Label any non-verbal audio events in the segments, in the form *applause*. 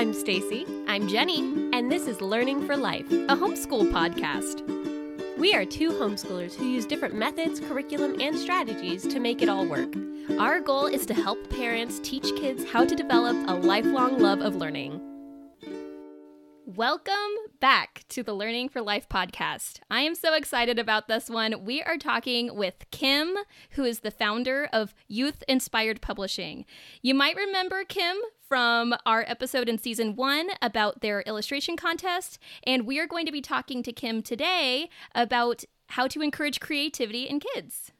I'm Stacy. I'm Jenny. And this is Learning for Life, a homeschool podcast. We are two homeschoolers who use different methods, curriculum, and strategies to make it all work. Our goal is to help parents teach kids how to develop a lifelong love of learning. Welcome back to the Learning for Life podcast. I am so excited about this one. We are talking with Kim, who is the founder of Youth Inspired Publishing. You might remember Kim from our episode in season one about their illustration contest, and we are going to be talking to Kim today about how to encourage creativity in kids.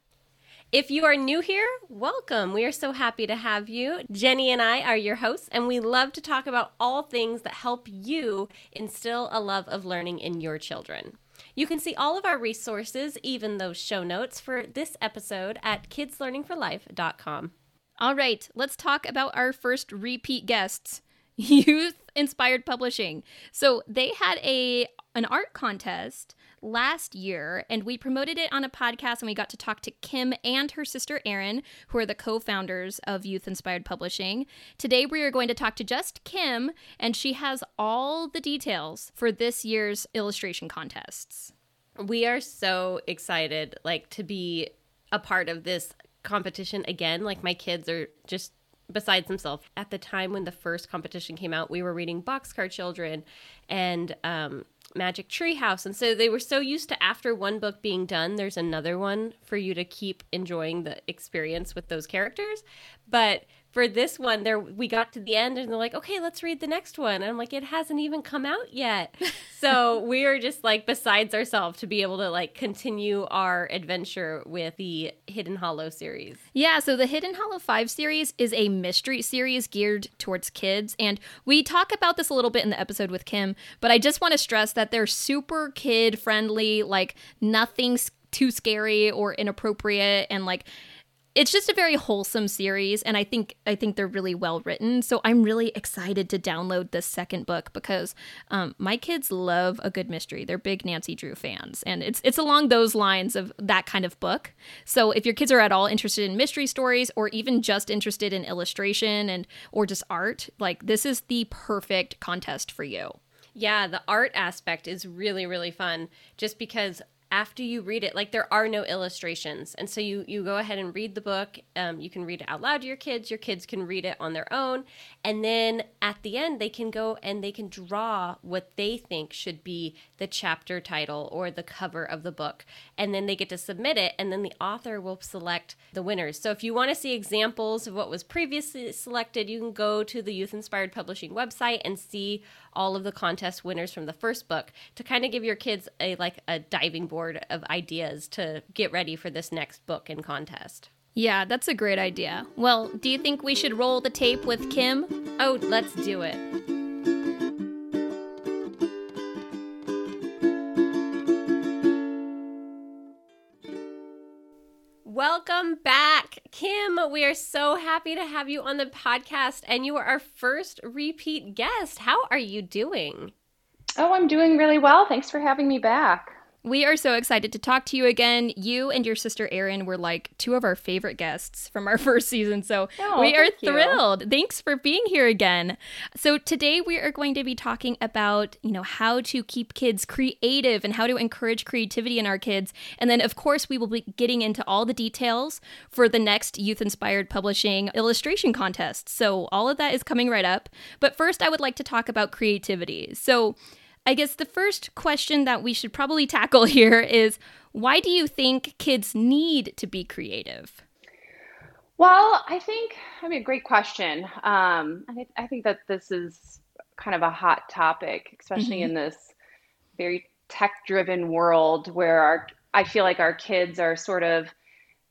If you are new here, welcome. We are so happy to have you. Jenny and I are your hosts, and we love to talk about all things that help you instill a love of learning in your children. You can see all of our resources, even those show notes for this episode at kidslearningforlife.com. All right, let's talk about our first repeat guests. *laughs* Youth Inspired Publishing. So they had a an art contest last year and we promoted it on a podcast and we got to talk to Kim and her sister Erin, who are the co-founders of Youth Inspired Publishing. Today we are going to talk to just Kim and she has all the details for this year's illustration contests. We are so excited like to be a part of this competition again. Like my kids are just besides themselves. At the time when the first competition came out, we were reading Boxcar Children and um, Magic Tree House. And so they were so used to after one book being done, there's another one for you to keep enjoying the experience with those characters. But for this one there we got to the end and they're like okay let's read the next one. And i'm like it hasn't even come out yet. *laughs* So we are just like besides ourselves to be able to like continue our adventure with the hidden hollow series. Yeah so the hidden hollow 5 series is a mystery series geared towards kids and we talk about this a little bit in the episode with kim but i just want to stress that they're super kid friendly like nothing's too scary or inappropriate and like it's just a very wholesome series and i think i think they're really well written. So i'm really excited to download this second book because um, my kids love a good mystery. They're big nancy drew fans and it's it's along those lines of that kind of book. So if your kids are at all interested in mystery stories or even just interested in illustration and or just art like this is the perfect contest for you. Yeah, the art aspect is really, really fun just because after you read it like there are no illustrations. And so you you go ahead and read the book um, you can read it out loud to your kids your kids can read it on their own and then at the end they can go and they can draw what they think should be the chapter title or the cover of the book and then they get to submit it and then the author will select the winners. So if you want to see examples of what was previously selected you can go to the youth inspired publishing website and see all of the contest winners from the first book to kind of give your kids a like a diving board of ideas to get ready for this next book and contest. Yeah, that's a great idea. Well, do you think we should roll the tape with Kim? Oh, let's do it. Welcome back, Kim. We are so happy to have you on the podcast, and you are our first repeat guest. How are you doing? Oh, I'm doing really well. Thanks for having me back. We are so excited to talk to you again. You and your sister Erin were like two of our favorite guests from our *laughs* first season. So oh, we are thrilled. You. Thanks for being here again. So today we are going to be talking about, you know, how to keep kids creative and how to encourage creativity in our kids. And then of course we will be getting into all the details for the next youth inspired publishing illustration contest. So all of that is coming right up. But first I would like to talk about creativity. So I guess the first question that we should probably tackle *laughs* here is why do you think kids need to be creative? Well, I think, I mean, great question. Um, I, I, think that this is kind of a hot topic, especially mm-hmm. in this very tech driven world where our, I feel like our kids are sort of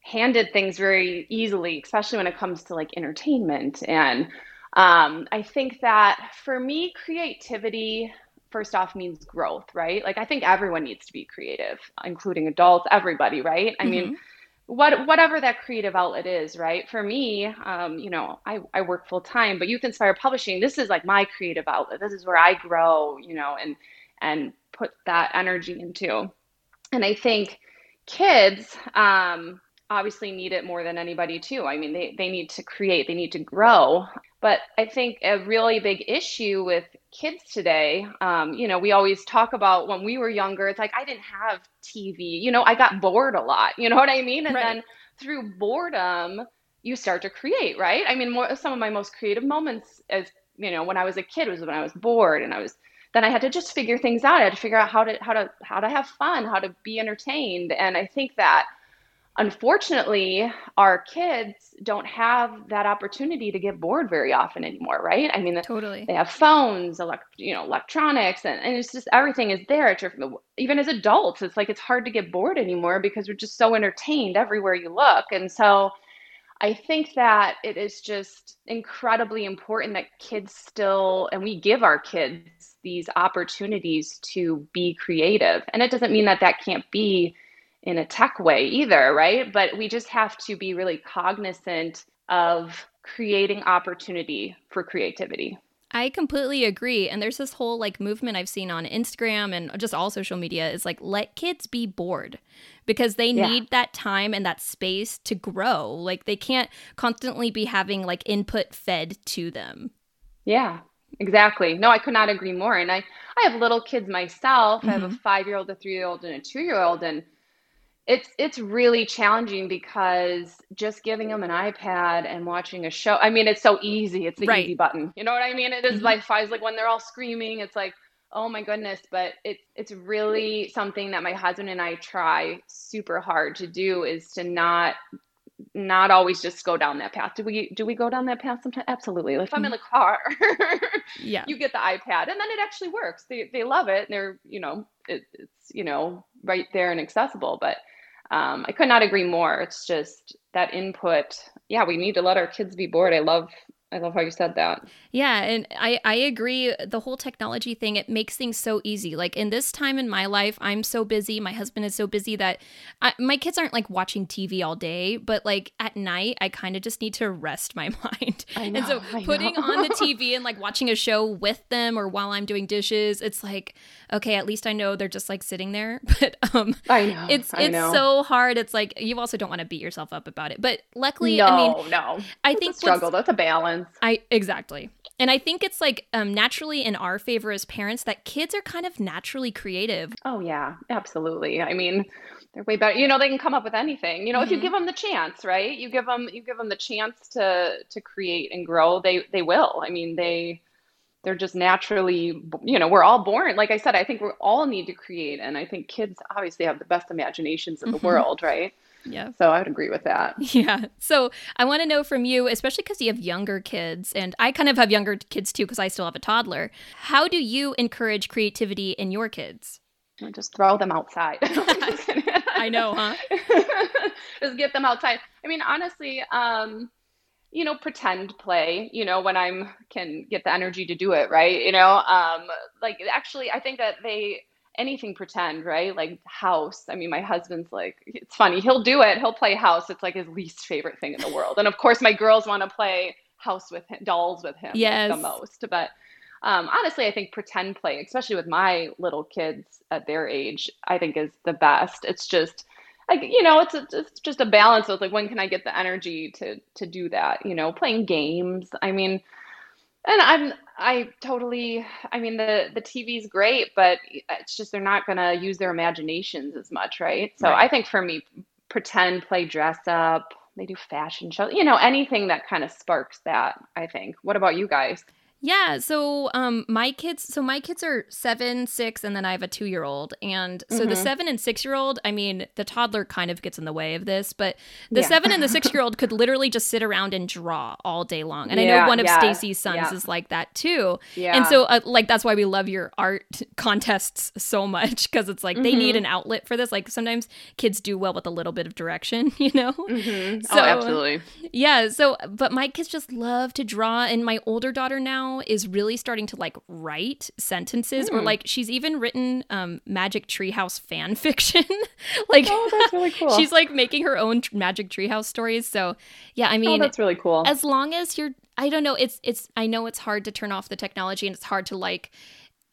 handed things very easily, especially when it comes to like entertainment. And um, I think that for me, creativity first off means growth, right? Like I think everyone needs to be creative, including adults, everybody, right? I mm-hmm. mean, what whatever that creative outlet is, right? For me, um, you know, I, I work full time, but Youth Inspired Publishing, this is like my creative outlet. This is where I grow, you know, and and put that energy into. And I think kids um, obviously need it more than anybody too. I mean, they, they need to create, they need to grow. But I think a really big issue with kids today, um, you know, we always talk about when we were younger, it's like I didn't have TV. You know, I got bored a lot. You know what I mean? And Right. then through boredom, you start to create, right? I mean, more, some of my most creative moments as, you know, when I was a kid was when I was bored and I was then I had to just figure things out. I had to figure out how to how to how to have fun, how to be entertained. And I think that unfortunately, our kids don't have that opportunity to get bored very often anymore, right? I mean, Totally. they have phones, elect, you know, electronics, and, and it's just everything is there. Even as adults, it's like it's hard to get bored anymore because we're just so entertained everywhere you look. And so I think that it is just incredibly important that kids still, and we give our kids these opportunities to be creative. And it doesn't mean that that can't be in a tech way either, right? But we just have to be really cognizant of creating opportunity for creativity. I completely agree. And there's this whole like movement I've seen on Instagram and just all social media is like let kids be bored because they Yeah. need that time and that space to grow. Like they can't constantly be having like input fed to them. Yeah, exactly. No, I could not agree more. And I, I have little kids myself. I have a Mhm. five year old, a three year old, and a two year old. And it's it's really challenging because just giving them an iPad and watching a show, I mean, it's so easy. It's the Right. easy button. You know what I mean? It is Mhm. like fives like when they're all screaming, it's like, oh my goodness. But it's it's really something that my husband and I try super hard to do is to not not always just go down that path. Do we do we go down that path sometimes? Absolutely. Like If I'm in the car, Yeah. *laughs* you get the iPad, and then it actually works. They they love it, and they're you know it, it's you know right there and accessible. But um, I could not agree more. It's just that input. Yeah, we need to let our kids be bored. I love I love how you said that. Yeah, and I I agree the whole technology thing it makes things so easy. Like in this time in my life, I'm so busy, my husband is so busy that I, my kids aren't like watching TV all day, but like at night I kind of just need to rest my *laughs* mind. I and so putting know. on the *laughs* TV and like watching a show with them or while I'm doing dishes, it's like okay, at least I know they're just like sitting there. *laughs* But um I know. it's I it's know. so hard. It's like you also don't want to beat yourself up about it. But luckily, no, I mean, no. I think struggle. That's a balance. I exactly. And I think it's like um, naturally in our favor as parents that kids are kind of naturally creative. Oh yeah, absolutely. I mean, they're way better. You know, they can come up with anything. You know, if you Mhm. give them the chance, right? You give them you give them the chance to to create and grow. They they will. I mean, they they're just naturally, you know, we're all born. Like I said, I think we all need to create, and I think kids obviously have the best imaginations in the Mhm. world, right? Yeah. So I would agree with that. *laughs* Yeah. So I want to know from you, especially because you have younger kids, and I kind of have younger kids too because I still have a toddler. How do you encourage creativity in your kids? And Just throw them outside. *laughs* *laughs* I know, huh? Just get them outside. I mean, honestly, um, you know, pretend play, you know, when I'm can get the energy to do it, right? You know, um, like actually I think that they anything pretend, right? Like house. I mean, my husband's like it's funny. He'll do it. He'll play house. It's like his least favorite thing in the world. And of course, my girls want to play house with him, dolls with him Yes. the most. But um, honestly, I think pretend play, especially with my little kids at their age, I think is the best. It's just, like, you know, it's a, it's just a balance of like when can I get the energy to to do that? You know, playing games. I mean, and I'm I totally. I mean, the the TV's great, but it's just they're not gonna use their imaginations as much, right? So Right. I think for me, pretend play, dress up. They do fashion shows, you know, anything that kind of sparks that, I think. What about you guys? Yeah, so um my kids so my kids are 7, 6 and then I have a 2-year-old. And so the Mhm. 7 and 6-year-old, I mean, the toddler kind of gets in the way of this, but the Yeah. 7 and the *laughs* 6-year-old could literally just sit around and draw all day long. And I know one of yeah, Stacy's sons yeah. is like that too. Yeah. And so uh, like that's why we love your art *laughs* contests so much because it's like they need Mhm. an outlet for this. Like sometimes kids do well with a little bit of direction, *laughs* you know? Mhm. So- oh, absolutely. Yeah, so but my kids just love to draw and my older daughter now is really starting to like write sentences or Hmm. like she's even written um Magic Treehouse fan *laughs* fiction. like Oh, that's really *laughs* cool. she's like making her own tr- Magic Treehouse stories. So, yeah, I oh, mean that's really cool. as long as you're I don't know, it's it's I know it's hard to turn off the technology and it's hard to like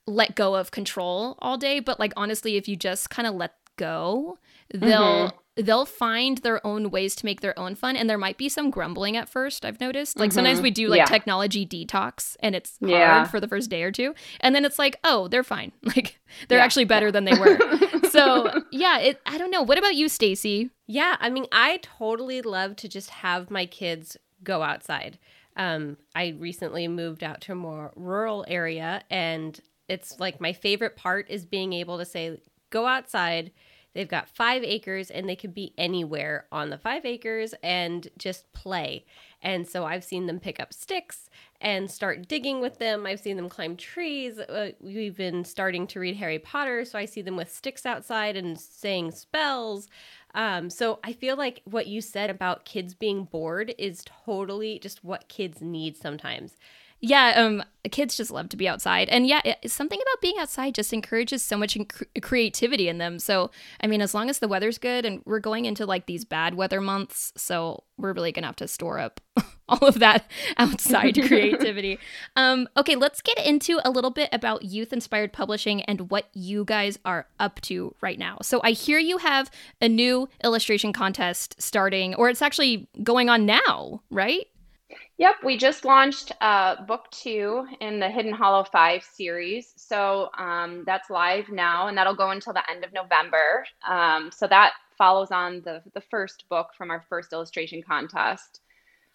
let go of control all day, but like honestly if you just kind of let go, they'll they'll find their own ways to make their own fun and there might be some grumbling at first i've noticed like mm-hmm. sometimes we do like yeah. technology detox and it's hard yeah. for the first day or two and then it's like oh they're fine *laughs* like they're yeah. actually better than they were *laughs* so yeah it i don't know what about you stacy yeah i mean i totally love to just have my kids go outside um, i recently moved out to a more rural area and it's like my favorite part is being able to say go outside They've got five acres and they could be anywhere on the five acres and just play. And so I've seen them pick up sticks and start digging with them. I've seen them climb trees. Uh, we've been starting to read Harry Potter, so I see them with sticks outside and saying spells. Um, so I feel like what you said about kids being bored is totally just what kids need sometimes. Yeah, um, kids just love to be outside, and yeah, it, something about being outside just encourages so much inc- creativity in them. So, I mean, as long as the weather's good, and we're going into like these bad weather months, so we're really gonna have to store up *laughs* all of that *laughs* outside *laughs* creativity. Um, okay, let's get into a little bit about youth inspired publishing and what you guys are up to right now. So, I hear you have a new illustration contest starting, or it's actually going on now, right? Yep, we just launched uh, book two in the Hidden Hollow Five series. So um, that's live now, and that'll go until the end of November. Um, so that follows on the the first book from our first illustration contest.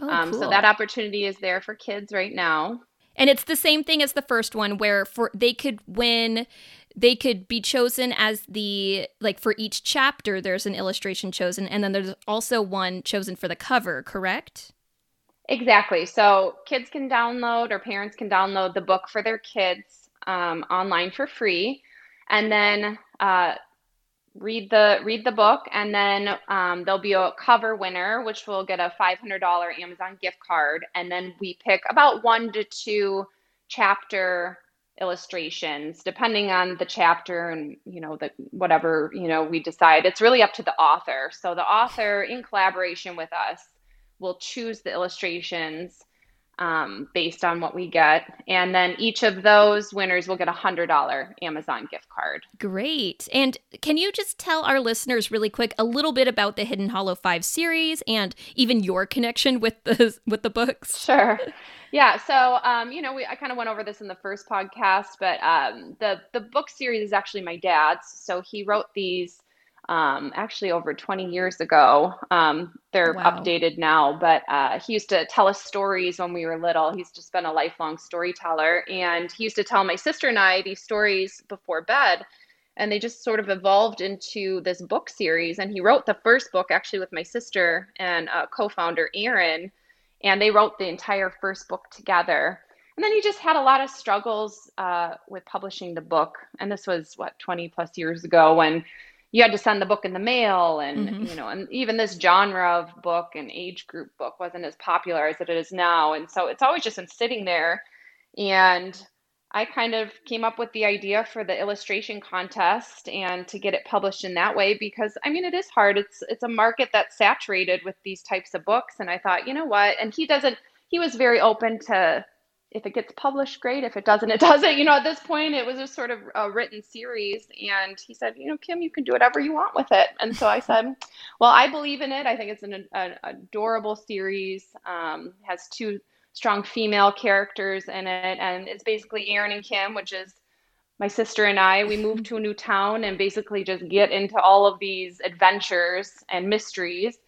Oh, um, So that opportunity is there for kids right now. And it's the same thing as the first one, where for they could win they could be chosen as the like for each chapter there's an illustration chosen and then there's also one chosen for the cover correct Exactly. So kids can download or parents can download the book for their kids um, online for free, and then uh, read the read the book, and then um, there'll be a cover winner, which will get a five hundred dollar Amazon gift card, and then we pick about one to two chapter illustrations depending on the chapter and you know the whatever you know we decide. It's really up to the author. So the author in collaboration with us we'll choose the illustrations um, based on what we get. And then each of those winners will get a $100 Amazon gift card. Great. And can you just tell our listeners really quick a little bit about the Hidden Hollow 5 series and even your connection with the with the books? Sure. Yeah, so um, you know, we I kind of went over this in the first podcast, but um, the the book series is actually my dad's. So he wrote these um, actually over 20 years ago. Um, they're wow. updated now, but uh, he used to tell us stories when we were little. He's just been a lifelong storyteller. And he used to tell my sister and I these stories before bed. And they just sort of evolved into this book series. And he wrote the first book actually with my sister and uh, co founder, Erin. And they wrote the entire first book together. And then he just had a lot of struggles uh, with publishing the book. And this was, what, 20 plus years ago when you had to send the book in the mail and mm-hmm. you know and even this genre of book and age group book wasn't as popular as it is now. And so it's always just been sitting there. And i kind of came up with the idea for the illustration contest and to get it published in that way because i mean it is hard. It's it's a market that's saturated with these types of books. And i thought you know what? And he doesn't he was very open to if it gets published, great. If it doesn't, it *laughs* doesn't. You know, at this point, it was a sort of a written series. And he said, you know, Kim, you can do whatever you want with it. And so I *laughs* said, well, I believe in it. I think it's an, an adorable series. Um, has two strong female characters in it, and it's basically Erin and Kim, which is my sister and I. We moved to a new town and basically just get into all of these adventures and mysteries.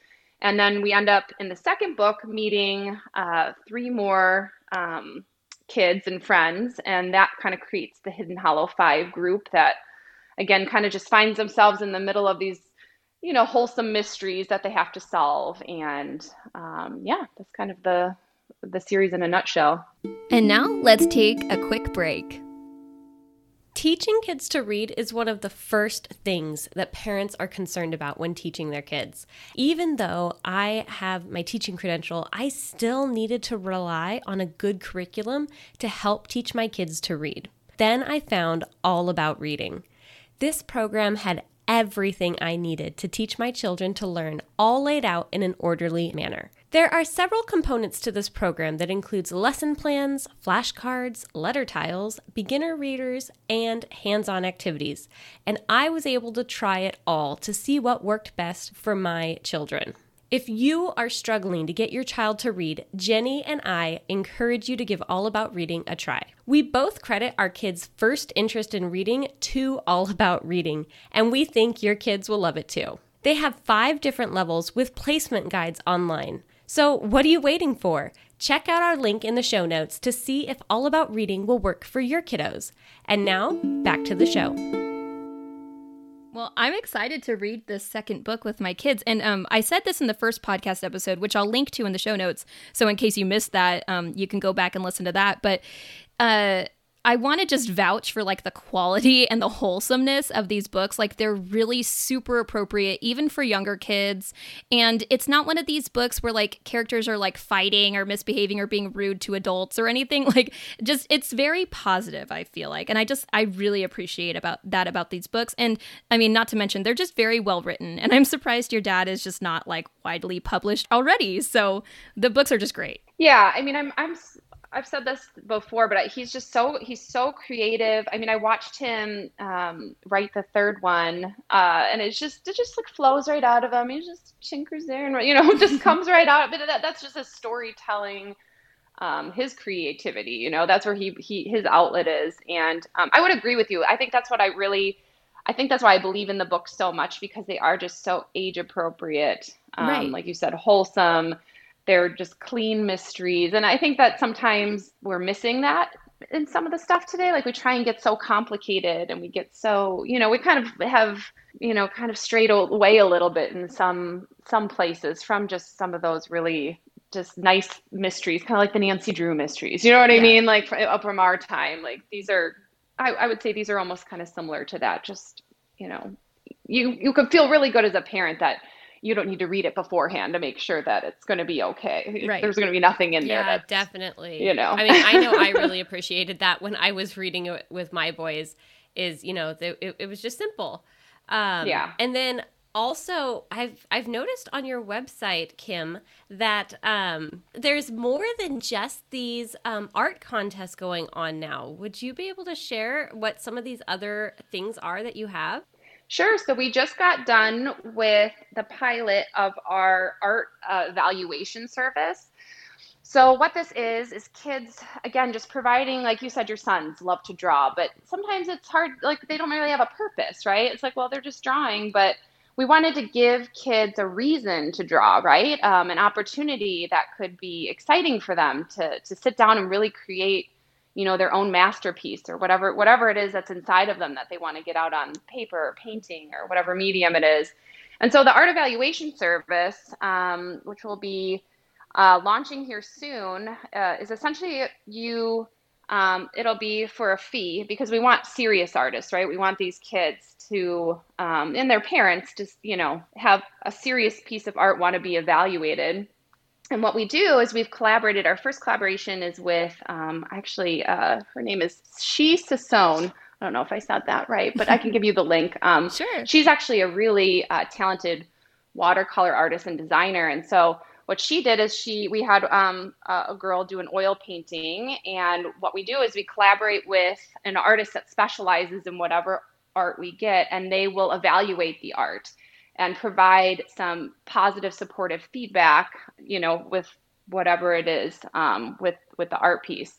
And then we end up in the second book meeting uh, three more um, kids and friends. And that kind of creates the Hidden Hollow Five group that, again, kind of just finds themselves in the middle of these, you know, wholesome mysteries that they have to solve. And um, yeah, that's kind of the the series in a nutshell. And now let's take a quick break. Teaching kids to read is one of the first things that parents are concerned about when teaching their kids. Even though I have my teaching credential, I still needed to rely on a good curriculum to help teach my kids to read. Then I found All About Reading. This program had everything I needed to teach my children to learn, all laid out in an orderly manner. There are several components to this program that includes lesson plans, flashcards, letter tiles, beginner readers, and hands-on activities. And I was able to try it all to see what worked best for my children. If you are struggling to get your child to read, Jenny and I encourage you to give All About Reading a try. We both credit our kids' first interest in reading to All About Reading, and we think your kids will love it too. They have five different levels with placement guides online. So, what are you waiting for? Check out our link in the show notes to see if All About Reading will work for your kiddos. And now, back to the show. Well, I'm excited to read this second book with my kids. And um, I said this in the first podcast episode, which I'll link to in the show notes. So, in case you missed that, um, you can go back and listen to that. But uh, I want to just vouch for like the quality *laughs* and the wholesomeness of these books. Like they're really super appropriate, even for younger kids. And it's not one of these books where like characters are like fighting or misbehaving or being rude to adults or anything. *laughs* Like just it's very positive, I feel like. And I just I really appreciate about that about these books. And I mean, not to mention they're just very well written. And I'm surprised your dad is just not like widely published already. So the books are just great. Yeah, I mean, I'm I'm I've said this before, but he's just so he's so creative. I mean, I watched him um, write the third one, uh, and it's just it just like flows right out of him. He just chinkers there, and you know, *laughs* just comes right out. But that, that's just his storytelling, um, his creativity. You know, that's where he he his outlet is. And um, I would agree with you. I think that's what I really, I think that's why I believe in the book so much because they are just so age appropriate. Um, right. Like you said, wholesome they're just clean mysteries. And I think that sometimes we're missing that in some of the stuff today. Like we try and get so complicated and we get so, you know, we kind of have, you know, kind of strayed away a little bit in some some places from just some of those really just nice mysteries, kind of like the Nancy Drew mysteries. You know what I mean? Like from, uh, from our time, like these are, I, I would say these are almost kind of similar to that. Just, you know, you you could feel really good as a parent that you don't need to read it beforehand to make sure that it's going to be okay. Right. There's going to be nothing in yeah, there. Yeah, definitely. You know, I mean, I know I *laughs* really appreciated that when I was reading it with my boys. Is you know, the, it, it was just simple. Um, yeah. And then also i've i've noticed on your website kim that um, there's more than just these um, art contests going on now would you be able to share what some of these other things are that you have Sure. So we just got done with the pilot of our art uh, evaluation service. So what this is is kids again just providing like you said your sons love to draw, but sometimes it's hard like they don't really have a purpose, right? It's like well they're just drawing, but we wanted to give kids a reason to draw, right? Um, an opportunity that could be exciting for them to to sit down and really create you know their own masterpiece or whatever whatever it is that's inside of them that they want to get out on paper or painting or whatever medium it is. And so the art evaluation service um, which will be uh, launching here soon uh, is essentially you um, it'll be for a fee because we want serious artists right? We want these kids to um, and their parents just you know have a serious piece of art want to be evaluated and what we do is we've collaborated. Our first collaboration is with um, actually uh, her name is She Sassone. I don't know if I said that right, but I can give you the link. *laughs* Um, sure. She's actually a really uh, talented watercolor artist and designer, and so what she did is she we had um, a girl do an oil painting, and what we do is we collaborate with an artist that specializes in whatever art we get, and they will evaluate the art and provide some positive supportive feedback you know with whatever it is um, with with the art piece.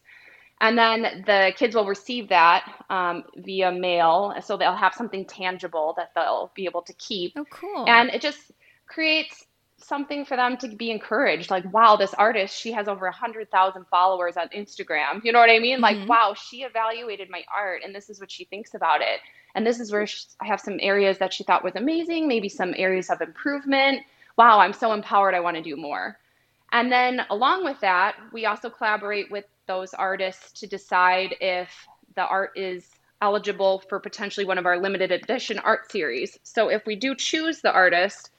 And then the kids will receive that um, via mail so they'll have something tangible that they'll be able to keep. Oh cool. And it just creates something for them to be encouraged like wow this artist she has over a hundred thousand followers on instagram. You know what i mean? Mm-hmm. like wow she evaluated my art and this is what she thinks about it and this is where she, I have some areas that she thought was amazing, maybe some areas of improvement. Wow, I'm so empowered. I want to do more. And then along with that, we also collaborate with those artists to decide if the art is eligible for potentially one of our limited edition art series. So if we do choose the artist,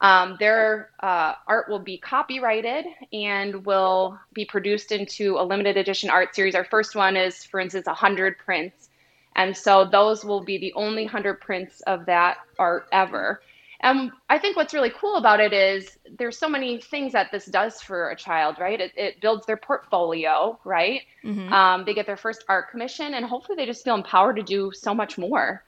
um, their uh, art will be copyrighted and will be produced into a limited edition art series. Our first one is, for instance, 100 prints and so those will be the only 100 prints of that art ever. And I think what's really cool about it is there's so many things that this does for a child, right? It, it builds their portfolio, right? Mm-hmm. Um, they get their first art commission, and hopefully they just feel empowered to do so much more.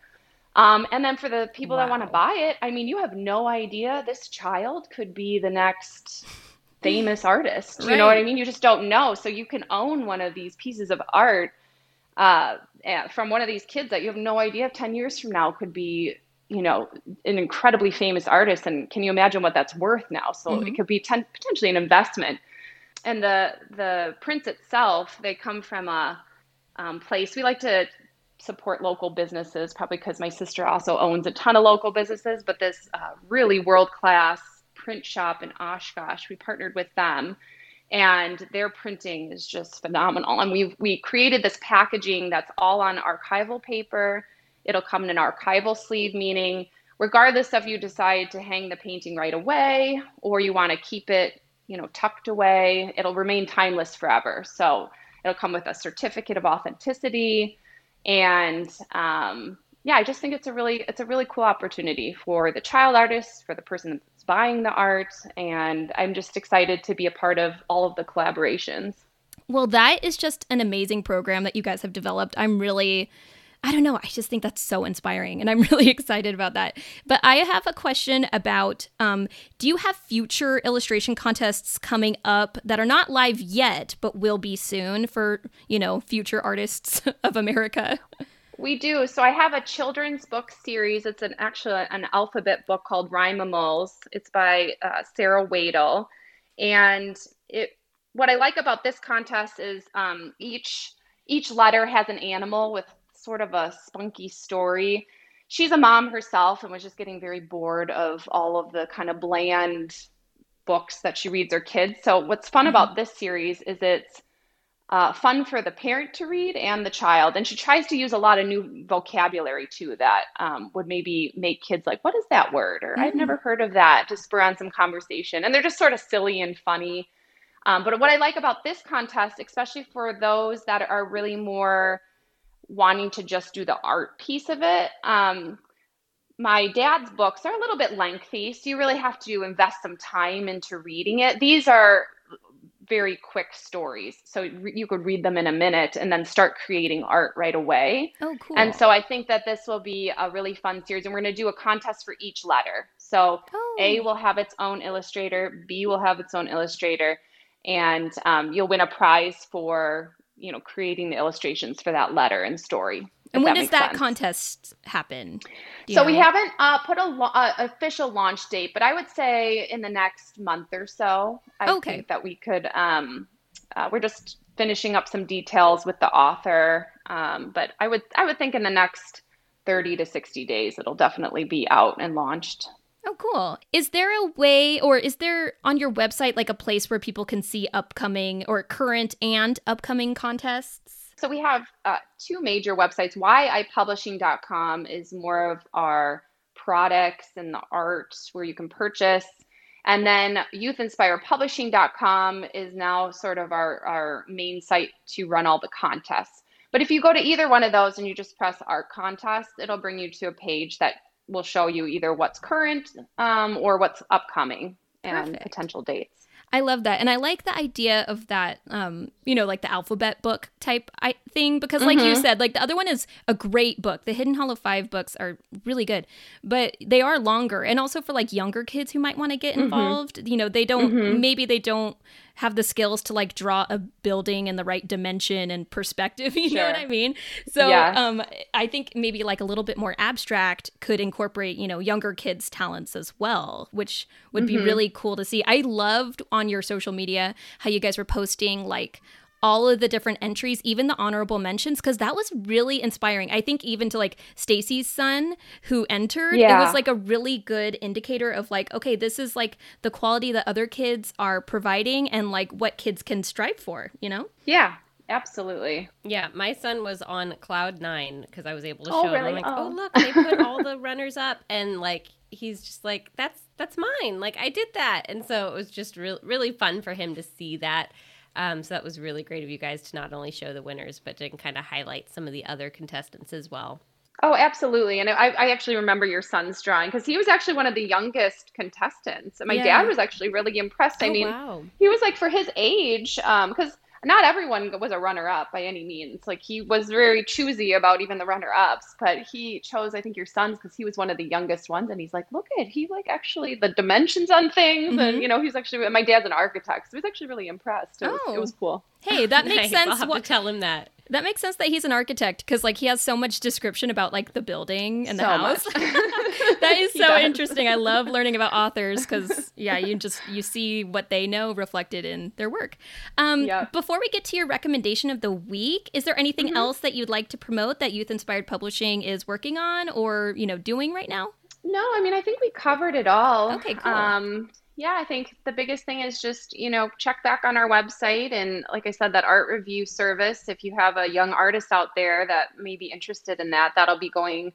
Um, and then for the people wow. that want to buy it, I mean, you have no idea this child could be the next famous artist. You right. know what I mean? You just don't know. So you can own one of these pieces of art uh, from one of these kids that you have no idea 10 years from now could be you know an incredibly famous artist and can you imagine what that's worth now? So mm-hmm. it could be ten, potentially an investment. And the the prints itself they come from a um, place we like to support local businesses probably because my sister also owns a ton of local businesses but this uh, really world class print shop in oshkosh we partnered with them and their printing is just phenomenal and we we created this packaging that's all on archival paper It'll come in an archival sleeve, meaning regardless of you decide to hang the painting right away or you want to keep it, you know, tucked away, it'll remain timeless forever. So it'll come with a certificate of authenticity, and um, yeah, I just think it's a really it's a really cool opportunity for the child artist, for the person buying the art, and I'm just excited to be a part of all of the collaborations. Well, that is just an amazing program that you guys have developed. I'm really I don't know. I just think that's so inspiring, and I'm *laughs* really excited about that. But I have a question about: um, Do you have future illustration contests coming up that are not live yet, but will be soon for you know future artists *laughs* of America? We do. So I have a children's book series. It's an actually an alphabet book called Rhymimals. It's by uh, Sarah Wadel, and it. What I like about this contest is um, each each letter has an animal with sort of a spunky story. She's a mom herself and was just getting very bored of all of the kind of bland books that she reads her kids. So, what's fun mm-hmm. about this series is it's uh, fun for the parent to read and the child. And she tries to use a lot of new vocabulary too that um, would maybe make kids like, what is that word? Or mm-hmm. I've never heard of that to spur on some conversation. And they're just sort of silly and funny. Um, but what I like about this contest, especially for those that are really more wanting to just do the art piece of it. Um, my dad's books are a little bit lengthy, so you really have to invest some time into reading it. These are very quick stories, so you could read them in a minute and then start creating art right away. Oh, cool. And so I think that this will be a really fun series, and we're going to do a contest for each letter. So oh. A will have its own illustrator, B will have its own illustrator, and um, you'll win a prize for you know creating the illustrations for that letter and story and when that does that sense. contest happen so know? we haven't uh, put a lo- uh, official launch date but i would say in the next month or so i okay. think that we could um, uh, we're just finishing up some details with the author um, but i would i would think in the next 30 to 60 days it'll definitely be out and launched Oh, cool. Is there a way, or is there on your website like a place where people can see upcoming or current and upcoming contests? So we have uh, two major websites. YIpublishing.com is more of our products and the art where you can purchase. And then youthinspirepublishing.com is now sort of our, our main site to run all the contests. But if you go to either one of those and you just press art contest, it'll bring you to a page that will show you either what's current um, or what's upcoming and Perfect. potential dates. I love that. And I like the idea of that, um, you know, like the alphabet book type thing, because like mm-hmm. you said, like the other one is a great book. The Hidden Hollow Five books are really good, but they are longer. And also for like younger kids who might want to get mm-hmm. involved, mm-hmm. you know, they don't, mm-hmm. maybe they don't have the skills to like draw a building in the right dimension and perspective. *laughs* You sure. know what I mean? So yes. um, I think maybe like a little bit more abstract could incorporate, you know, younger kids' talents as well, which would mm-hmm. be really cool to see. I loved on your social media how you guys were posting like all of the different entries, even the honorable mentions, because that was really inspiring. I think even to like Stacy's son who entered, yeah. it was like a really good indicator of like, okay, this is like the quality that other kids are providing and like what kids can strive for, you know? Yeah. Absolutely. Yeah, my son was on cloud nine because I was able to oh, show really? him. Like, oh. oh, look, they put all the *laughs* runners up, and like he's just like, that's that's mine. Like I did that, and so it was just really really fun for him to see that um, so that was really great of you guys to not only show the winners, but to kind of highlight some of the other contestants as well. Oh, absolutely. And I, I actually remember your son's drawing because he was actually one of the youngest contestants. And my Yeah. dad was actually really impressed. I Oh, mean, wow. he was like for his age, um, because not everyone was a runner up by any means. Like he was very choosy about even the runner ups, but he chose, I think, your son's because he was one of the youngest ones. And he's like, look at, he like actually the dimensions on things. Mhm. And, you know, he's actually, my dad's an architect. So he was actually really impressed. It was, Oh. it was cool. Hey, that *laughs* makes Nice. I'll sense. have What, to tell him that. That makes sense that he's an architect because like he has so much description about like the building and the So house. *laughs* *laughs* that is so interesting. I love learning about authors because yeah, you just you see what they know reflected in their work. Um, Yep. Before we get to your recommendation of the week, is there anything Mm-hmm. else that you'd like to promote that Youth Inspired Publishing is working on or you know doing right now? No, I mean, I think we covered it all. Okay, cool. Um, yeah, I think the biggest thing is just, you know, check back on our website. And like I said, that art review service, if you have a young artist out there that may be interested in that, that'll be going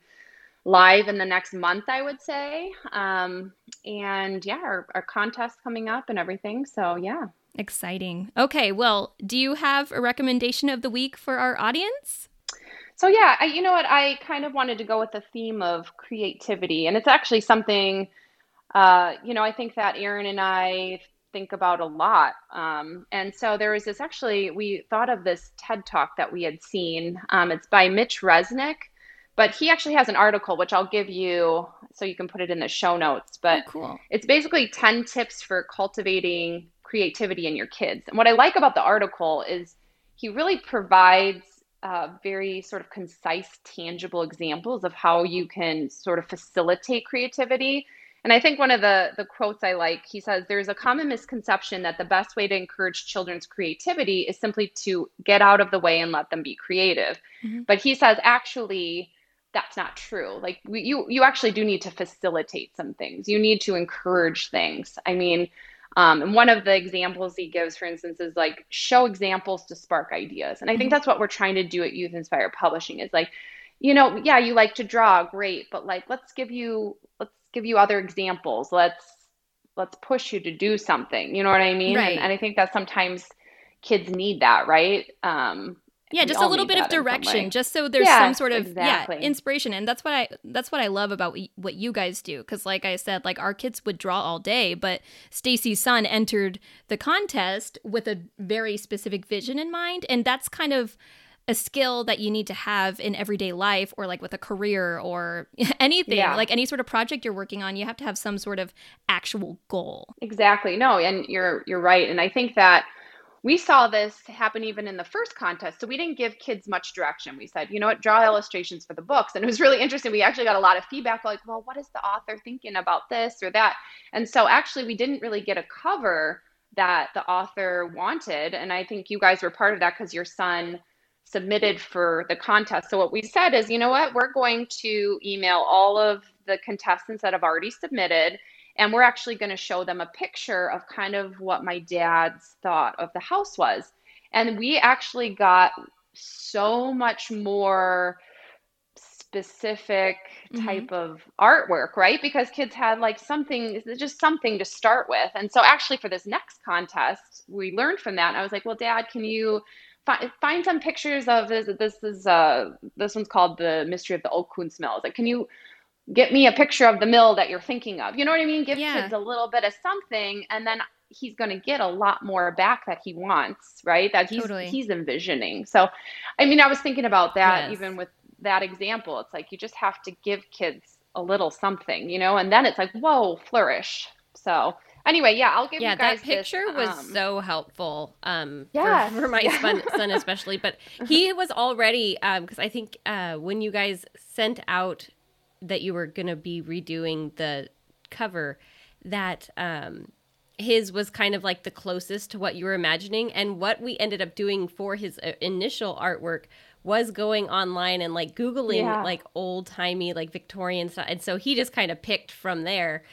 live in the next month, I would say. Um, and yeah, our, our contest coming up and everything. So yeah. Exciting. Okay, well, do you have a recommendation of the week for our audience? So yeah, I, you know what? I kind of wanted to go with the theme of creativity, and it's actually something, uh, you know, I think that Erin and I think about a lot. Um, and so there was this actually, we thought of this TED talk that we had seen. Um, it's by Mitch Resnick, but he actually has an article which I'll give you so you can put it in the show notes. But oh, cool. it's basically 10 tips for cultivating creativity in your kids. And what I like about the article is he really provides uh, very sort of concise, tangible examples of how you can sort of facilitate creativity. And I think one of the, the quotes I like, he says, There's a common misconception that the best way to encourage children's creativity is simply to get out of the way and let them be creative. Mhm. But he says, actually, that's not true. Like we, you, you actually do need to facilitate some things. You need to encourage things. I mean, um, and one of the examples he gives, for instance, is like show examples to spark ideas. And I think that's what we're trying to do at Youth Inspire Publishing is like, you know, yeah, you like to draw, great, but like let's give you give you other examples. Let's let's push you to do something. You know what I mean? Right. And, and I think that sometimes kids need that, right? Um, Yeah, just a little bit of that in some direction, just so there's Yes, some sort of exactly. yeah inspiration, and that's what I that's what I love about what- what you guys do. Because like I said, like our kids would draw all day, but Stacy's son entered the contest with a very specific vision in mind, and that's kind of a skill that you need to have in everyday life or like with a career or *laughs* anything Yeah. like any sort of project you're working on you have to have some sort of actual goal Exactly. No, and you're you're right. And I think that we saw this happen even in the first contest. So we didn't give kids much direction. We said, you know what, draw illustrations for the books. And it was really interesting. We actually got a lot of feedback like, well, what is the author thinking about this or that? And so actually we didn't really get a cover that the author wanted. And I think you guys were part of that because your son submitted for the contest. So what we said is, you know what, we're going to email all of the contestants that have already submitted and we're actually going to show them a picture of kind of what my dad's thought of the house was. And we actually got so much more specific Mhm. type of artwork, right? Because kids had like something, just something to start with. And so, actually, for this next contest, we learned from that. And I was like, well, Dad, can you find find some pictures of this? This is uh, this one's called the Mystery of the Oakwood Smells. Like, can you get me a picture of the mill that you're thinking of? You know what I mean? Give Yeah. kids a little bit of something, and then he's going to get a lot more back that he wants, right? That he's Totally. he's envisioning. So, I mean, I was thinking about that Yes. even with that example. It's like you just have to give kids a little something, you know, and then it's like, whoa, flourish. So, anyway, yeah, I'll give yeah you guys that picture this, was um, so helpful um Yes, for, for my *laughs* son, son especially but he *laughs* was already um because i think uh when you guys sent out that you were gonna be redoing the cover that um his was kind of like the closest to what you were imagining and what we ended up doing for his uh, initial artwork was going online and like googling Yeah. like old timey like victorian stuff and so he just kind of picked from there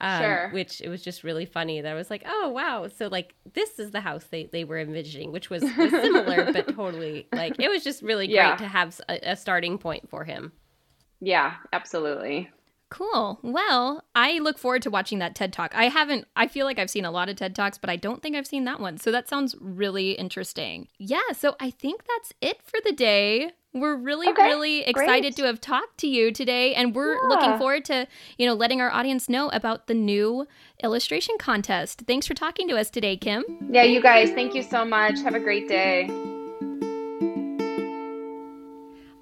um, Sure. which it was just really funny that I was like, oh wow, so like this is the house they, they were envisioning, which was, was similar *laughs* but totally like it was just really great Yeah. to have a starting point for him. Yeah, absolutely. Cool. Well, I look forward to watching that TED Talk. I haven't, I feel like I've seen a lot of TED Talks, but I don't think I've seen that one. So that sounds really interesting. Yeah. So I think that's it for the day. We're really, Okay, really excited great. to have talked to you today, and we're looking forward to, you know, letting our audience know about the new illustration contest. Thanks for talking to us today, Kim. Yeah, you guys, thank you so much. Have a great day.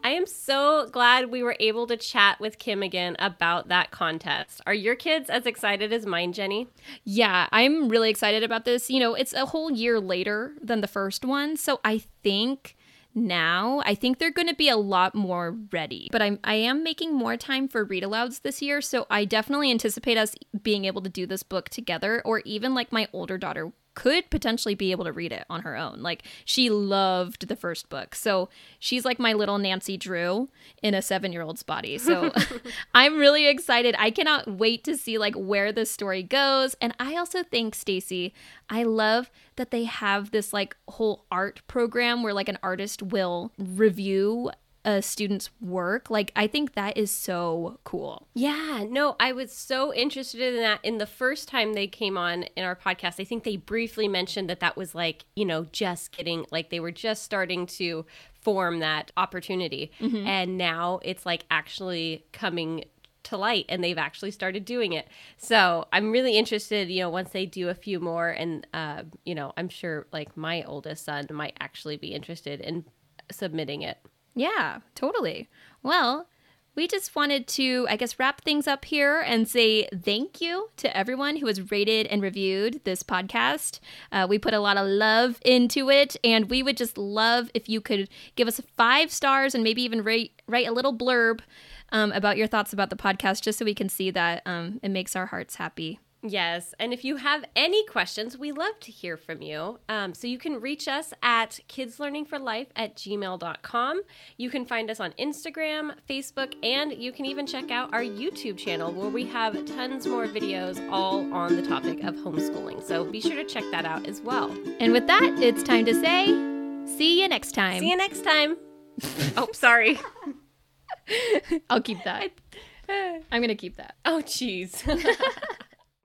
I am so glad we were able to chat with Kim again about that contest. Are your kids as excited as mine, Jenny? Yeah, I'm really excited about this. You know, it's a whole year later than the first one, so I think now I think they're going to be a lot more ready. But I'm I am making more time for read alouds this year, so I definitely anticipate us being able to do this book together or even like my older daughter could potentially be able to read it on her own. Like she loved the first book. So she's like my little Nancy Drew in a 7-year-old's body. So *laughs* *laughs* I'm really excited. I cannot wait to see like where this story goes. And I also think Stacy, I love that they have this like whole art program where like an artist will review a student's work. Like I think that is so cool. Yeah, no, I was so interested in that in the first time they came on in our podcast. I think they briefly mentioned that that was like, you know, just getting like they were just starting to form that opportunity. And now it's like actually coming to light and they've actually started doing it. So I'm really interested, you know, once they do a few more and, uh, you know, I'm sure like my oldest son might actually be interested in submitting it. Yeah, totally. Well, we just wanted to, I guess, wrap things up here and say thank you to everyone who has rated and reviewed this podcast. Uh, we put a lot of love into it, and we would just love if you could give us five stars and maybe even rate, write a little blurb um, about your thoughts about the podcast, just so we can see that um, it makes our hearts happy. Yes. And if you have any questions, we love to hear from you. Um, so you can reach us at kidslearningforlife at gmail.com. You can find us on Instagram, Facebook, and you can even check out our YouTube channel where we have tons more videos all on the topic of homeschooling. So be sure to check that out as well. And with that, it's time to say, see you next time. See you next time. *laughs* oh, sorry. I'll keep that. *laughs* I'm going to keep that. Oh, jeez. *laughs*